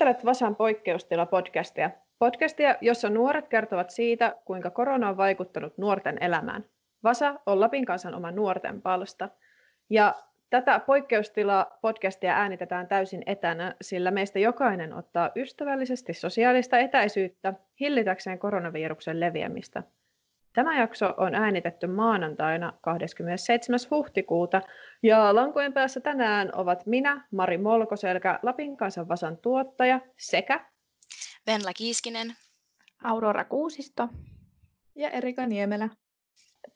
Kuuntelet Vasan poikkeustila-podcastia. Podcastia, jossa nuoret kertovat siitä, kuinka korona on vaikuttanut nuorten elämään. Vasa on Lapin kansan oma nuorten palsta. Ja tätä poikkeustila-podcastia äänitetään täysin etänä, sillä meistä jokainen ottaa ystävällisesti sosiaalista etäisyyttä hillitäkseen koronaviruksen leviämistä. Tämä jakso on äänitetty maanantaina 27. huhtikuuta ja lankojen päässä tänään ovat minä, Mari Molkoselkä, Lapin kansan Vasan tuottaja sekä Venla Kiiskinen, Aurora Kuusisto ja Erika Niemelä.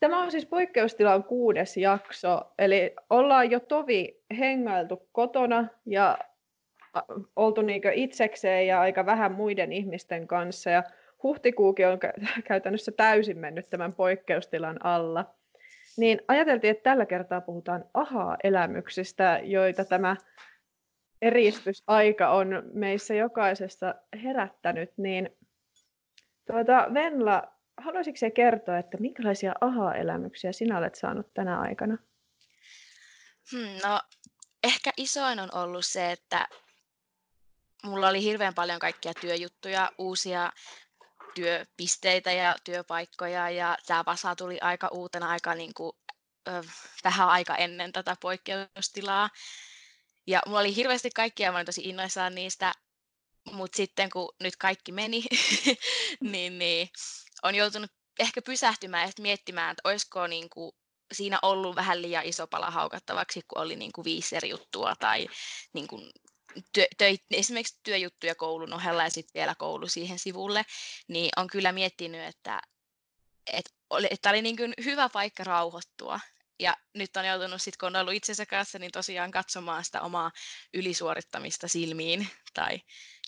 Tämä on siis poikkeustilan kuudes jakso, eli ollaan jo tovi hengailtu kotona ja oltu niinkö itsekseen ja aika vähän muiden ihmisten kanssa. Ja huhtikuukin on käytännössä täysin mennyt tämän poikkeustilan alla. Niin ajateltiin, että tällä kertaa puhutaan ahaa-elämyksistä, joita tämä eristysaika on meissä jokaisessa herättänyt. Niin tuota, Venla, haluaisitko se kertoa, että minkälaisia aha-elämyksiä sinä olet saanut tänä aikana? Hmm, no, ehkä isoin on ollut se, että mulla oli hirveän paljon kaikkia työjuttuja, uusia työpisteitä ja työpaikkoja ja tämä Vasa tuli aika uutena aika niin kuin, ö, vähän aika ennen tätä poikkeustilaa. Ja mulla oli hirveästi kaikkia, mä olin tosi innoissaan niistä, mutta sitten kun nyt kaikki meni, niin, niin on joutunut ehkä pysähtymään ja miettimään, että olisiko niin kuin siinä ollut vähän liian iso pala haukattavaksi, kun oli niin kuin viisi eri juttua tai niin kuin työ, töi, esimerkiksi työjuttuja koulun ohella ja sitten vielä koulu siihen sivulle, niin on kyllä miettinyt, että, että, oli, että oli niin kuin hyvä paikka rauhoittua. Ja nyt on joutunut sitten, kun on ollut itsensä kanssa, niin tosiaan katsomaan sitä omaa ylisuorittamista silmiin tai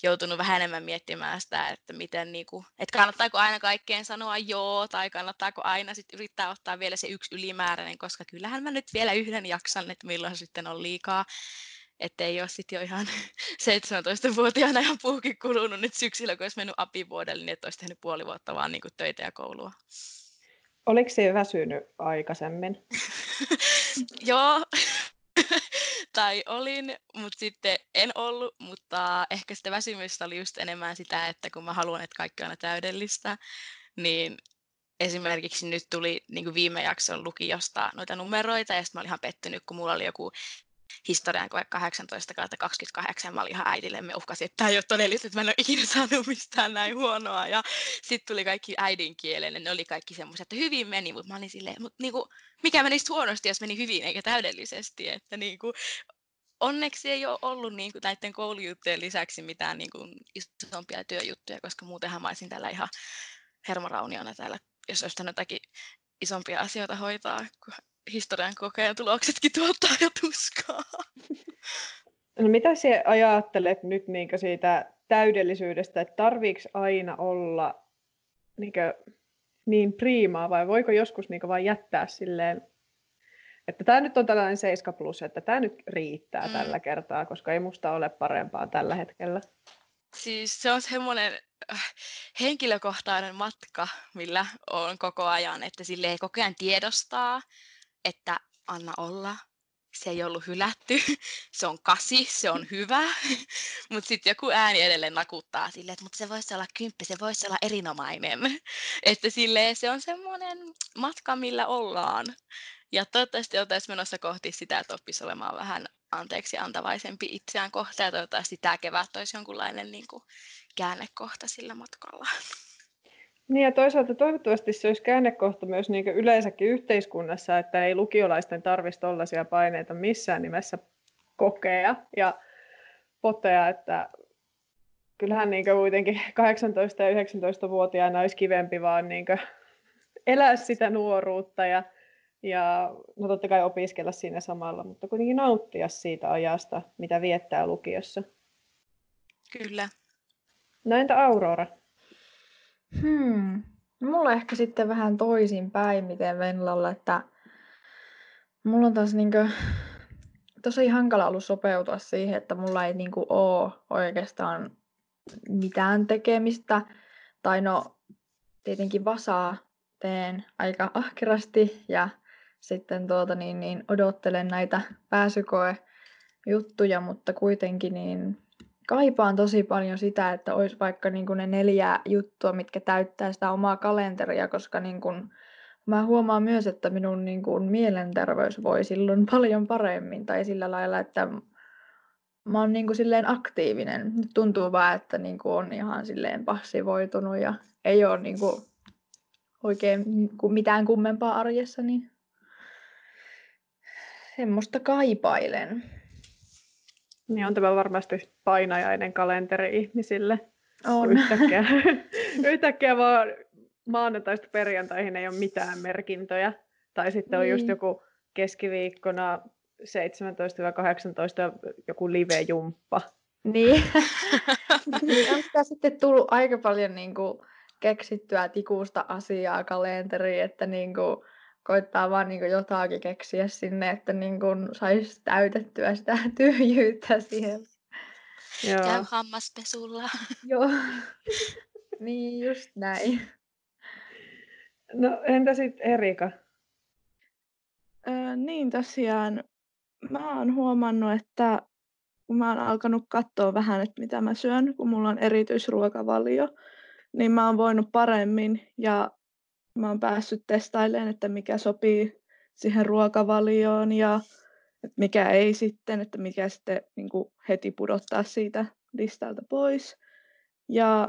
joutunut vähän enemmän miettimään sitä, että miten niinku, että kannattaako aina kaikkeen sanoa joo tai kannattaako aina sit yrittää ottaa vielä se yksi ylimääräinen, koska kyllähän mä nyt vielä yhden jaksan, että milloin sitten on liikaa. Että ei ole sitten jo ihan 17-vuotiaana ihan puukin kulunut nyt syksyllä, kun olisi mennyt apivuodelle, niin että olisi tehnyt puoli vuotta vaan niin kuin töitä ja koulua. Oliko se väsynyt aikaisemmin? Joo, tai olin, mutta sitten en ollut, mutta ehkä sitä väsymystä oli just enemmän sitä, että kun mä haluan, että kaikki on aina täydellistä, niin esimerkiksi nyt tuli niin viime jakson lukiosta noita numeroita, ja sitten mä olin ihan pettynyt, kun mulla oli joku historian koe 18 kautta 28. Mä olin ihan äidille uhkasin, että tämä ei ole todellista, että mä en ole ikinä saanut mistään näin huonoa. Ja sitten tuli kaikki äidinkielen, ja ne oli kaikki semmoiset, että hyvin meni, mutta mä olin silleen, mutta niinku, mikä menisi huonosti, jos meni hyvin eikä täydellisesti. Että niinku, onneksi ei ole ollut niin kuin, näiden koulujuttujen lisäksi mitään niin kuin, isompia työjuttuja, koska muutenhan mä olisin täällä ihan hermorauniona täällä, jos olisi jotakin isompia asioita hoitaa, kun historian kokeen tuloksetkin tuottaa jo tuskaa. No mitä sinä ajattelet nyt niin siitä täydellisyydestä, että tarviiko aina olla niin, niin priimaa vai voiko joskus niin vain jättää silleen, että tämä nyt on tällainen 7 plus, että tämä nyt riittää mm. tällä kertaa, koska ei musta ole parempaa tällä hetkellä. Siis se on semmoinen äh, henkilökohtainen matka, millä on koko ajan, että sille ei koko ajan tiedostaa, että anna olla, se ei ollut hylätty, se on kasi, se on hyvä, mutta sitten joku ääni edelleen nakuttaa silleen, että mutta se voisi olla kymppi, se voisi olla erinomainen. Että silleen se on semmoinen matka, millä ollaan. Ja toivottavasti oltaisiin menossa kohti sitä, että oppisi olemaan vähän anteeksi antavaisempi itseään kohta, ja toivottavasti tämä kevät olisi jonkunlainen niin kuin, käännekohta sillä matkalla. Niin ja toisaalta toivottavasti se olisi käännekohta myös niin yleensäkin yhteiskunnassa, että ei lukiolaisten tarvitsisi tällaisia paineita missään nimessä kokea ja potea, että kyllähän niin kuitenkin 18- ja 19-vuotiaana olisi kivempi vaan niin elää sitä nuoruutta ja, ja no totta kai opiskella siinä samalla, mutta kuitenkin nauttia siitä ajasta, mitä viettää lukiossa. Kyllä. No entä Aurora? Hmm. No mulla ehkä sitten vähän toisinpäin, miten Venlalla, että mulla on taas niinkö tosi hankala ollut sopeutua siihen, että mulla ei niinku ole oikeastaan mitään tekemistä. Tai no, tietenkin vasaa teen aika ahkerasti ja sitten tuota niin, niin odottelen näitä pääsykoe juttuja, mutta kuitenkin niin kaipaan tosi paljon sitä, että olisi vaikka niin kuin ne neljä juttua, mitkä täyttää sitä omaa kalenteria, koska niin kuin, mä huomaan myös, että minun niin kuin, mielenterveys voi silloin paljon paremmin tai sillä lailla, että mä oon niin kuin, silleen aktiivinen. Nyt tuntuu vaan, että niin kuin, on ihan silleen passivoitunut ja ei ole niin kuin, oikein mitään kummempaa arjessa, niin semmoista kaipailen. Niin on tämä varmasti painajainen kalenteri ihmisille. On. Yhtäkkiä, yhtäkkiä vaan maanantaista perjantaihin ei ole mitään merkintöjä. Tai sitten on just Niin. joku keskiviikkona 17-18 joku live-jumppa. Niin. niin on sitä sitten tullut aika paljon niin kuin, keksittyä tikusta asiaa kalenteriin, että niin kuin, koittaa vaan niin jotakin keksiä sinne, että niin kuin, saisi täytettyä sitä tyhjyyttä siihen. Joo. Käy hammaspesulla. Joo. niin, just näin. No entä sitten Erika? Öö, niin tosiaan, mä oon huomannut, että kun mä oon alkanut katsoa vähän, että mitä mä syön, kun mulla on erityisruokavalio, niin mä oon voinut paremmin ja mä oon päässyt testailemaan, että mikä sopii siihen ruokavalioon ja mikä ei sitten, että mikä sitten niin kuin heti pudottaa siitä listalta pois. Ja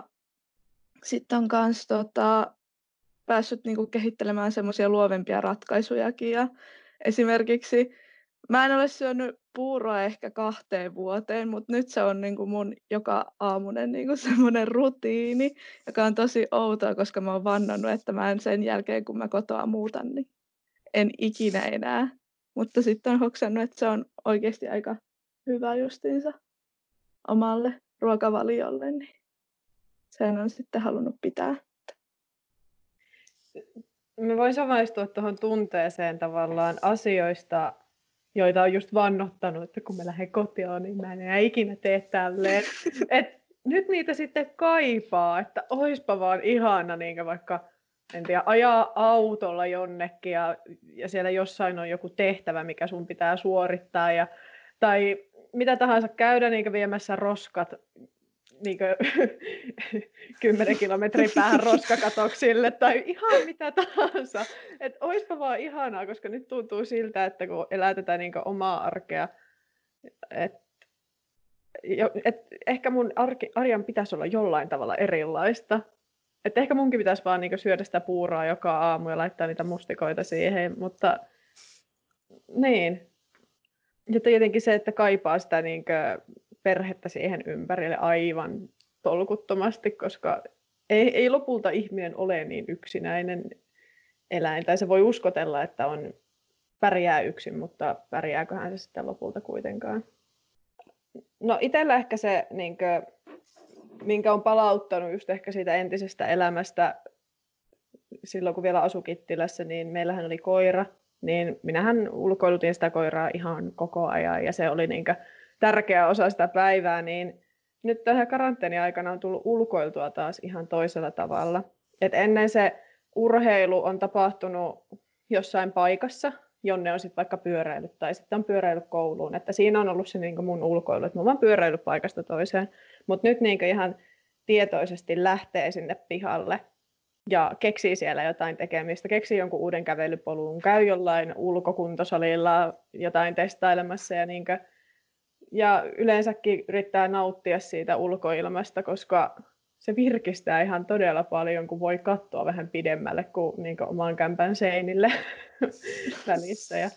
sitten on myös tota, päässyt niin kuin kehittelemään semmoisia luovempia ratkaisujakin. Ja esimerkiksi mä en ole syönyt puuroa ehkä kahteen vuoteen, mutta nyt se on niin kuin mun joka aamunen niin kuin semmoinen rutiini, joka on tosi outoa, koska mä oon vannannut, että mä en sen jälkeen, kun mä kotoa muutan, niin en ikinä enää. Mutta sitten on hoksannut, että se on oikeasti aika hyvä justiinsa omalle ruokavaliolle, niin sen on sitten halunnut pitää. Mä voin samaistua tuohon tunteeseen tavallaan asioista, joita on just vannottanut, että kun mä lähden kotiin, niin mä en enää ikinä tee tälleen. Et nyt niitä sitten kaipaa, että oispa vaan ihana niin vaikka en tiedä, ajaa autolla jonnekin ja, ja siellä jossain on joku tehtävä, mikä sun pitää suorittaa ja, tai mitä tahansa käydä niin viemässä roskat niin 10 kilometrin päähän roskakatoksille tai ihan mitä tahansa. Että oispa vaan ihanaa, koska nyt tuntuu siltä, että kun elää tätä niin omaa arkea, että et ehkä mun arki, arjan pitäisi olla jollain tavalla erilaista. Et ehkä munkin pitäisi vaan niin syödä sitä puuraa joka aamu ja laittaa niitä mustikoita siihen, mutta niin. Ja tietenkin se, että kaipaa sitä niin perhettä siihen ympärille aivan tolkuttomasti, koska ei, ei lopulta ihminen ole niin yksinäinen eläin. Tai se voi uskotella, että on pärjää yksin, mutta pärjääköhän se sitten lopulta kuitenkaan. No itsellä ehkä se, niin kuin, minkä on palauttanut just ehkä siitä entisestä elämästä, silloin kun vielä asui Kittilässä, niin meillähän oli koira, niin minähän ulkoilutin sitä koiraa ihan koko ajan, ja se oli niin kuin, tärkeä osa sitä päivää, niin nyt tähän karanteeniaikana on tullut ulkoiltua taas ihan toisella tavalla. Et ennen se urheilu on tapahtunut jossain paikassa, jonne on sitten vaikka pyöräillyt tai sitten on pyöräillyt kouluun. Että siinä on ollut se niin mun ulkoilu, että mä oon pyöräillyt paikasta toiseen. Mutta nyt niin ihan tietoisesti lähtee sinne pihalle ja keksii siellä jotain tekemistä, keksii jonkun uuden kävelypolun, käy jollain ulkokuntosalilla jotain testailemassa ja niin kuin ja yleensäkin yrittää nauttia siitä ulkoilmasta, koska se virkistää ihan todella paljon, kun voi katsoa vähän pidemmälle kuin, niin kuin oman kämpän seinille välissä. Ja,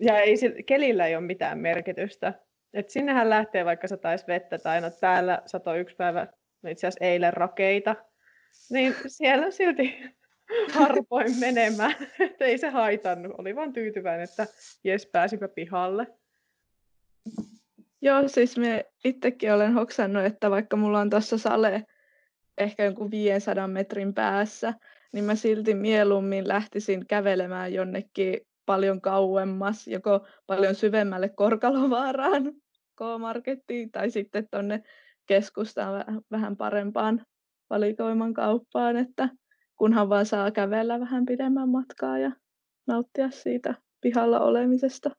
ja ei, kelillä ei ole mitään merkitystä. Et sinnehän lähtee vaikka sataisi vettä tai no täällä sato yksi päivä, no itse asiassa eilen rakeita, niin siellä silti harvoin menemään. että ei se haitannut, oli vaan tyytyväinen, että jes pääsipä pihalle. Joo, siis me itsekin olen hoksannut, että vaikka mulla on tuossa sale ehkä jonkun 500 metrin päässä, niin mä silti mieluummin lähtisin kävelemään jonnekin paljon kauemmas, joko paljon syvemmälle Korkalovaaraan, K-markettiin, tai sitten tuonne keskustaan vähän parempaan valikoiman kauppaan, että kunhan vaan saa kävellä vähän pidemmän matkaa ja nauttia siitä pihalla olemisesta.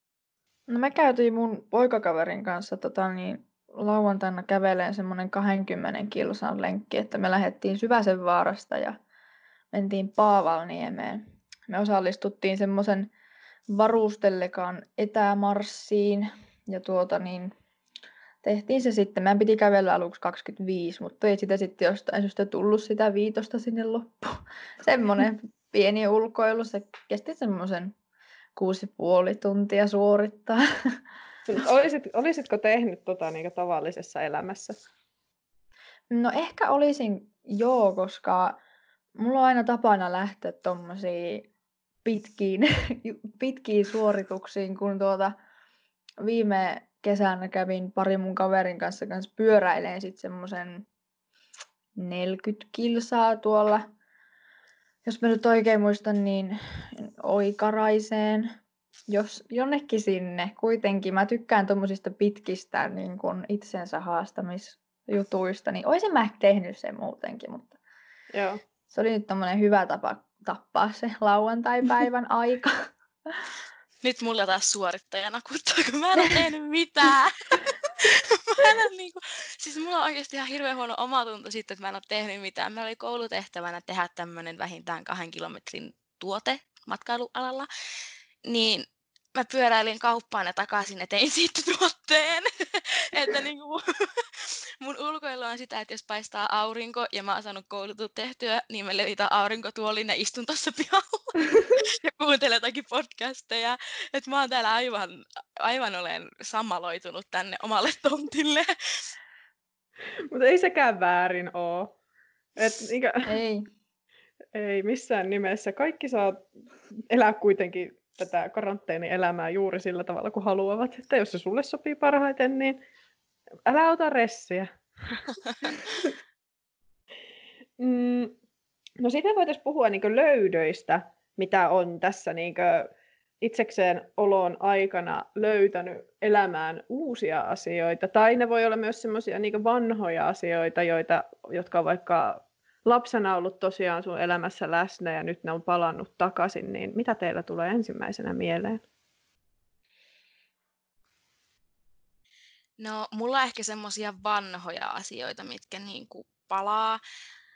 No me käytiin mun poikakaverin kanssa tota niin, lauantaina käveleen semmoinen 20 kilsan lenkki, että me lähdettiin Syväsen vaarasta ja mentiin Paavalniemeen. Me osallistuttiin semmoisen varustellekaan etämarssiin ja tuota niin, tehtiin se sitten. Meidän piti kävellä aluksi 25, mutta ei sitä sitten jostain syystä tullut sitä viitosta sinne loppuun. Semmoinen pieni ulkoilu, se kesti semmoisen kuusi puoli tuntia suorittaa. Olisit, olisitko tehnyt tota niin tavallisessa elämässä? No ehkä olisin joo, koska mulla on aina tapana lähteä tuommoisiin pitkiin, pitkiin suorituksiin, kun tuota viime kesänä kävin pari mun kaverin kanssa, kanssa pyöräileen sitten semmoisen 40 kilsaa tuolla, jos mä nyt oikein muistan, niin Oikaraiseen, jos jonnekin sinne. Kuitenkin mä tykkään tuommoisista pitkistä niin kun itsensä haastamisjutuista, niin olisin mä tehnyt sen muutenkin, mutta Joo. se oli nyt tommonen hyvä tapa tappaa se lauantai-päivän aika. Nyt mulla taas suorittajana kuttaa, kun mä en ole tehnyt mitään. mä en ole niinku, siis mulla on oikeasti ihan hirveän huono omatunto sitten, että mä en ole tehnyt mitään. Meillä oli koulutehtävänä tehdä tämmöinen vähintään kahden kilometrin tuote matkailualalla. Niin mä pyöräilin kauppaan ja takaisin ja tein siitä tuotteen. että niin kuin, mun ulkoilu on sitä, että jos paistaa aurinko ja mä oon saanut koulutut tehtyä, niin mä levitän aurinkotuolin ja istun tuossa pihalla ja kuuntelen jotakin podcasteja. Että mä oon täällä aivan, aivan olen sammaloitunut tänne omalle tontille. Mutta ei sekään väärin oo. Et, niinkö, Ei. ei missään nimessä. Kaikki saa elää kuitenkin tätä karanteenielämää juuri sillä tavalla, kun haluavat. Että jos se sulle sopii parhaiten, niin älä ota ressiä. mm, no sitten voitaisiin puhua niin löydöistä, mitä on tässä niin itsekseen olon aikana löytänyt elämään uusia asioita. Tai ne voi olla myös semmoisia niin vanhoja asioita, joita, jotka on vaikka lapsena ollut tosiaan sun elämässä läsnä ja nyt ne on palannut takaisin, niin mitä teillä tulee ensimmäisenä mieleen? No, mulla ehkä semmoisia vanhoja asioita, mitkä niin kuin palaa.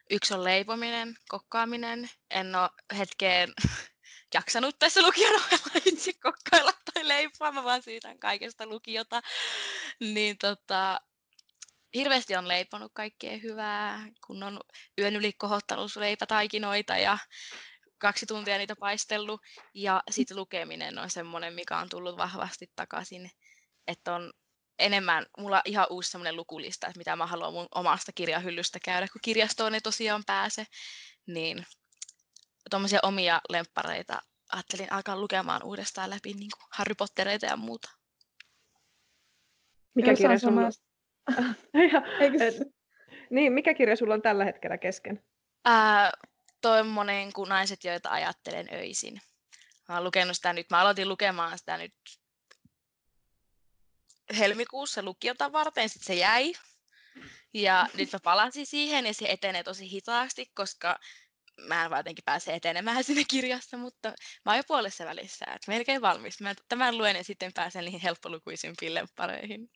Yksi on leipominen, kokkaaminen. En ole hetkeen jaksanut tässä lukion ohella itse kokkailla tai leipoa, mä vaan siitä kaikesta lukiota. Niin tota, hirveästi on leiponut kaikkea hyvää, kun on yön yli kohottanut leipätaikinoita ja kaksi tuntia niitä paistellut. Ja sitten lukeminen on semmoinen, mikä on tullut vahvasti takaisin. Että on enemmän, mulla on ihan uusi semmoinen lukulista, että mitä mä haluan mun omasta kirjahyllystä käydä, kun kirjastoon ei tosiaan pääse. Niin tuommoisia omia lemppareita ajattelin alkaa lukemaan uudestaan läpi niin kuin Harry Pottereita ja muuta. Mikä kirja sulla on? Eikö... niin, mikä kirja sulla on tällä hetkellä kesken? Ää, Tuommoinen kuin Naiset, joita ajattelen öisin. Mä oon lukenut sitä nyt, mä aloitin lukemaan sitä nyt helmikuussa lukiota varten, sitten se jäi. Ja nyt mä palasin siihen ja se etenee tosi hitaasti, koska mä en vaan jotenkin pääse etenemään sinne kirjassa, mutta mä oon jo puolessa välissä, että melkein valmis. Mä tämän luen ja sitten pääsen niihin helppolukuisimpiin lemppareihin.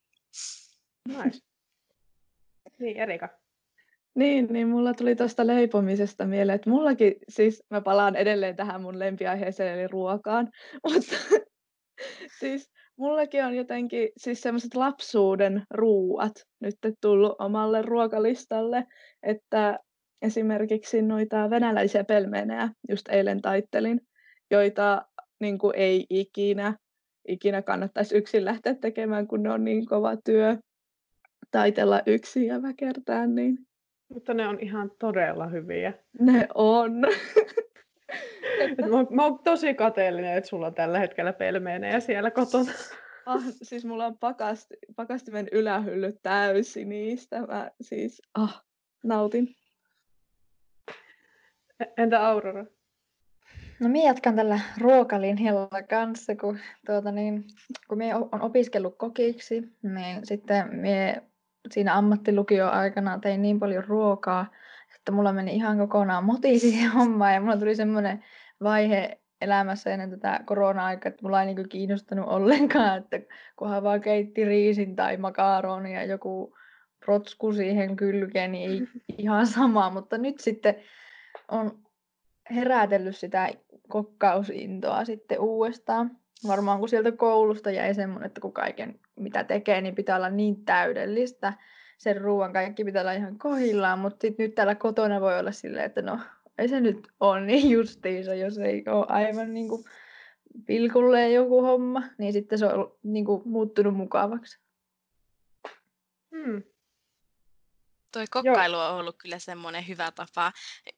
Nice. Niin, Erika. Niin, niin mulla tuli tuosta leipomisesta mieleen, että mullakin, siis mä palaan edelleen tähän mun lempiaiheeseen eli ruokaan, mutta siis mullakin on jotenkin siis semmoiset lapsuuden ruuat nyt tullut omalle ruokalistalle, että esimerkiksi noita venäläisiä pelmenejä just eilen taittelin, joita niin kuin ei ikinä, ikinä kannattaisi yksin lähteä tekemään, kun ne on niin kova työ taitella yksin ja väkertää. Niin... Mutta ne on ihan todella hyviä. Ne on. mä, mä oon tosi kateellinen, että sulla on tällä hetkellä pelmeenejä siellä kotona. Ah, siis mulla on pakasti, pakastimen ylähylly täysi niistä. Mä siis, ah, nautin. Entä Aurora? No minä jatkan tällä ruokalinjalla kanssa, kun, tuota niin, kun minä olen opiskellut kokiksi, niin sitten minä siinä ammattilukio aikana tein niin paljon ruokaa, että mulla meni ihan kokonaan moti siihen hommaan ja mulla tuli semmoinen vaihe elämässä ennen tätä korona-aikaa, että mulla ei niin kiinnostanut ollenkaan, että kunhan vaan keitti riisin tai makaronia ja joku protsku siihen kylkeen, niin ei ihan sama, mutta nyt sitten on herätellyt sitä kokkausintoa sitten uudestaan. Varmaan kun sieltä koulusta jäi semmoinen, että kun kaiken mitä tekee, niin pitää olla niin täydellistä. Sen ruoan kaikki pitää olla ihan kohillaan, mutta sit nyt täällä kotona voi olla silleen, että no ei se nyt ole niin justiinsa, jos ei ole aivan niin kuin pilkulleen joku homma, niin sitten se on niin kuin muuttunut mukavaksi. Hmm. Toi kokkailu Joo. on ollut kyllä semmoinen hyvä tapa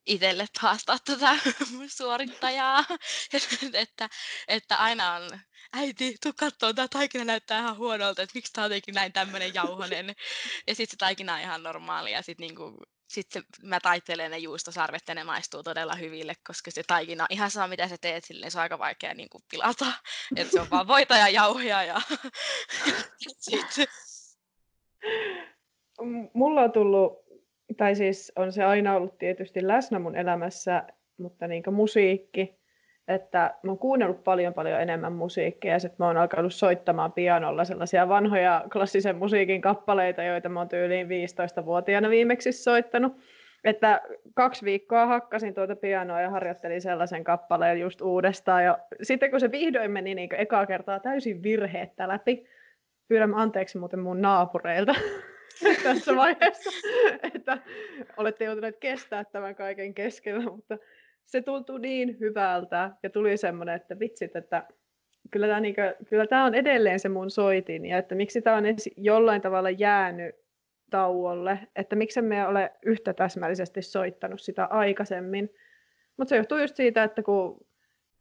itselle haastaa tätä suorittajaa, että, että aina on äiti, tuu katsoa, tämä taikina näyttää ihan huonolta, että miksi tämä on jotenkin näin tämmöinen jauhonen. Ja sitten se taikina on ihan normaali ja sitten niinku, sit se, mä taittelen ne juustosarvet ja ne maistuu todella hyville, koska se taikina, ihan saa mitä sä teet, silleen se on aika vaikea niinku pilata. Että se on vaan voita ja jauhoja ja sitten mulla on tullut, tai siis on se aina ollut tietysti läsnä mun elämässä, mutta niin musiikki, että mä oon kuunnellut paljon paljon enemmän musiikkia ja sitten mä oon alkanut soittamaan pianolla sellaisia vanhoja klassisen musiikin kappaleita, joita mä oon tyyliin 15-vuotiaana viimeksi soittanut. Että kaksi viikkoa hakkasin tuota pianoa ja harjoittelin sellaisen kappaleen just uudestaan. Ja sitten kun se vihdoin meni niin ekaa kertaa täysin virheettä läpi, pyydän anteeksi muuten mun naapureilta. tässä vaiheessa, että olette joutuneet kestää tämän kaiken keskellä, mutta se tuntui niin hyvältä ja tuli semmoinen, että vitsit, että kyllä tämä, niin kuin, kyllä tämä on edelleen se mun soitin ja että miksi tämä on jollain tavalla jäänyt tauolle, että miksi me ole yhtä täsmällisesti soittanut sitä aikaisemmin. Mutta se johtuu just siitä, että kun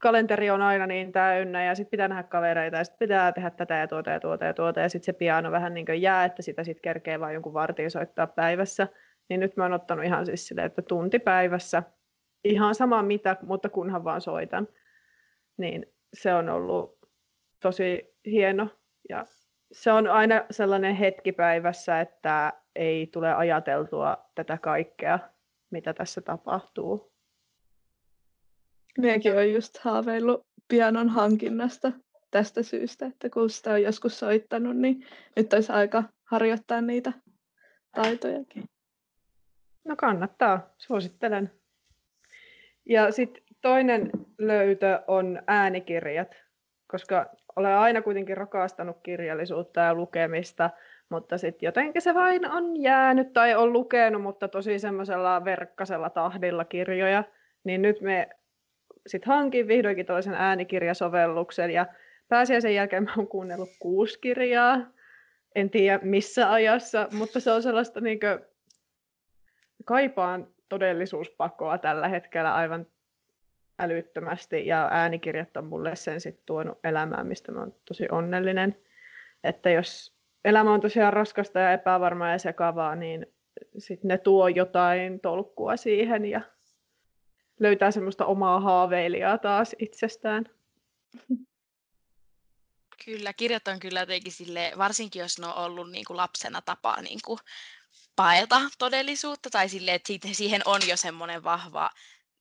kalenteri on aina niin täynnä ja sitten pitää nähdä kavereita ja sitten pitää tehdä tätä ja tuota ja tuota ja tuota ja sitten se piano vähän niin kuin jää, että sitä sitten kerkee vain jonkun vartin soittaa päivässä. Niin nyt mä oon ottanut ihan siis silleen, että tunti päivässä, ihan sama mitä, mutta kunhan vaan soitan. Niin se on ollut tosi hieno ja se on aina sellainen hetki päivässä, että ei tule ajateltua tätä kaikkea, mitä tässä tapahtuu Minäkin olen just haaveillut pianon hankinnasta tästä syystä, että kun sitä on joskus soittanut, niin nyt olisi aika harjoittaa niitä taitojakin. No kannattaa, suosittelen. Ja sitten toinen löytö on äänikirjat, koska olen aina kuitenkin rakastanut kirjallisuutta ja lukemista, mutta sitten jotenkin se vain on jäänyt tai on lukenut, mutta tosi semmoisella verkkasella tahdilla kirjoja. Niin nyt me sitten hankin vihdoinkin toisen äänikirjasovelluksen ja pääsiäisen jälkeen mä oon kuunnellut kuusi kirjaa. En tiedä missä ajassa, mutta se on sellaista niin kuin, kaipaan todellisuuspakoa tällä hetkellä aivan älyttömästi ja äänikirjat on mulle sen sitten tuonut elämään, mistä mä oon tosi onnellinen. Että jos elämä on tosiaan raskasta ja epävarmaa ja sekavaa, niin sitten ne tuo jotain tolkkua siihen ja löytää semmoista omaa haaveilijaa taas itsestään. Kyllä, kirjat on kyllä jotenkin sille, varsinkin jos ne on ollut niin kuin lapsena tapaa niin kuin paeta todellisuutta, tai sille, että siihen on jo semmoinen vahva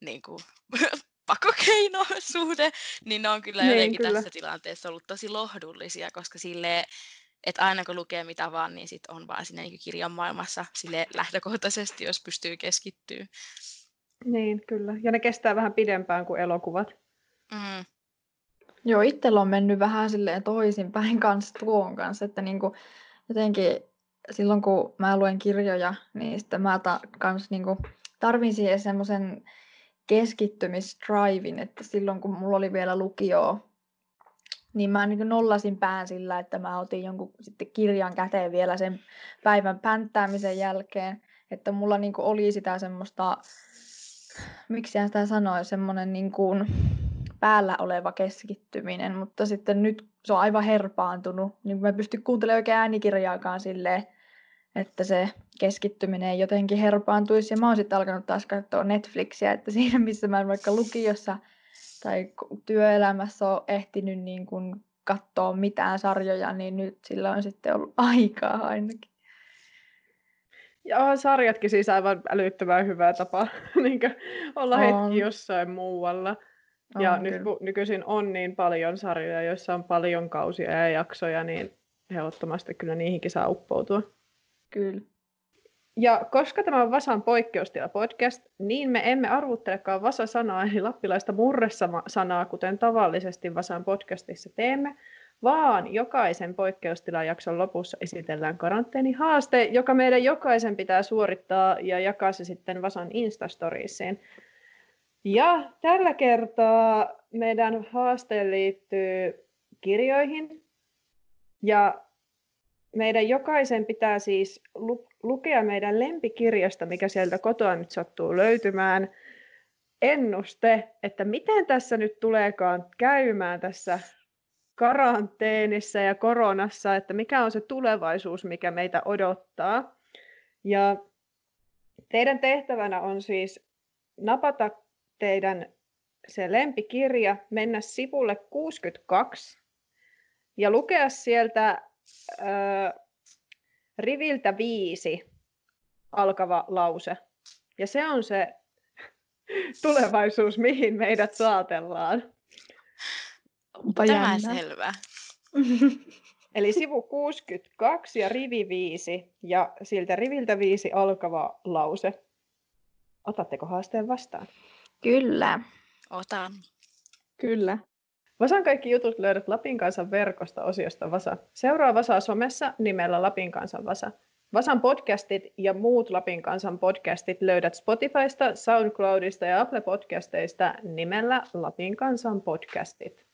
niin kuin, pakokeinosuhde, niin ne on kyllä niin, jotenkin kyllä. tässä tilanteessa ollut tosi lohdullisia, koska sille että aina kun lukee mitä vaan, niin sit on vaan siinä niin kirjan maailmassa sille lähtökohtaisesti, jos pystyy keskittyä. Niin, kyllä. Ja ne kestää vähän pidempään kuin elokuvat. Mm. Joo, itsellä on mennyt vähän silleen toisinpäin kanssa tuon kanssa, että niinku, jotenkin silloin kun mä luen kirjoja, niin sitten mä ta- kans niinku tarvin siihen semmoisen keskittymisdrivein, että silloin kun mulla oli vielä lukio, niin mä niin nollasin pään sillä, että mä otin jonkun sitten kirjan käteen vielä sen päivän pänttäämisen jälkeen, että mulla niin oli sitä semmoista miksi sitä sanoi, semmoinen niin kuin päällä oleva keskittyminen, mutta sitten nyt se on aivan herpaantunut, niin mä pystyn kuuntelemaan oikein äänikirjaakaan silleen, että se keskittyminen jotenkin herpaantuisi. Ja mä oon sitten alkanut taas katsoa Netflixiä, että siinä missä mä en vaikka lukiossa tai työelämässä ole ehtinyt niin kuin katsoa mitään sarjoja, niin nyt sillä on sitten ollut aikaa ainakin. Ja sarjatkin siis aivan älyttömän hyvä tapa niin olla on. hetki jossain muualla. On, ja On nyt kun nykyisin on niin paljon sarjoja, joissa on paljon kausia ja jaksoja, niin ehdottomasti kyllä niihinkin saa uppoutua. Kyllä. Ja koska tämä on Vasan poikkeustila podcast, niin me emme arvuttelekaan Vasa-sanaa eli lappilaista murresanaa, kuten tavallisesti Vasan podcastissa teemme, vaan jokaisen poikkeustilajakson lopussa esitellään karanteenihaaste, joka meidän jokaisen pitää suorittaa ja jakaa se sitten Vasan Instastoriesiin. Ja tällä kertaa meidän haaste liittyy kirjoihin. Ja meidän jokaisen pitää siis lu- lukea meidän lempikirjasta, mikä sieltä kotoa nyt sattuu löytymään. Ennuste, että miten tässä nyt tuleekaan käymään tässä karanteenissa ja koronassa, että mikä on se tulevaisuus, mikä meitä odottaa. Ja teidän tehtävänä on siis napata teidän se lempikirja, mennä sivulle 62 ja lukea sieltä ö, riviltä viisi alkava lause. Ja se on se tulevaisuus, mihin meidät saatellaan. Onpa Tämä jännä. selvä. Eli sivu 62 ja rivi 5 ja siltä riviltä 5 alkava lause. Otatteko haasteen vastaan? Kyllä. Otan. Kyllä. Vasan kaikki jutut löydät Lapin kansan verkosta osiosta Vasa. Seuraa Vasaa somessa nimellä Lapin kansan Vasa. Vasan podcastit ja muut Lapin kansan podcastit löydät Spotifysta, SoundCloudista ja Apple Podcasteista nimellä Lapin kansan podcastit.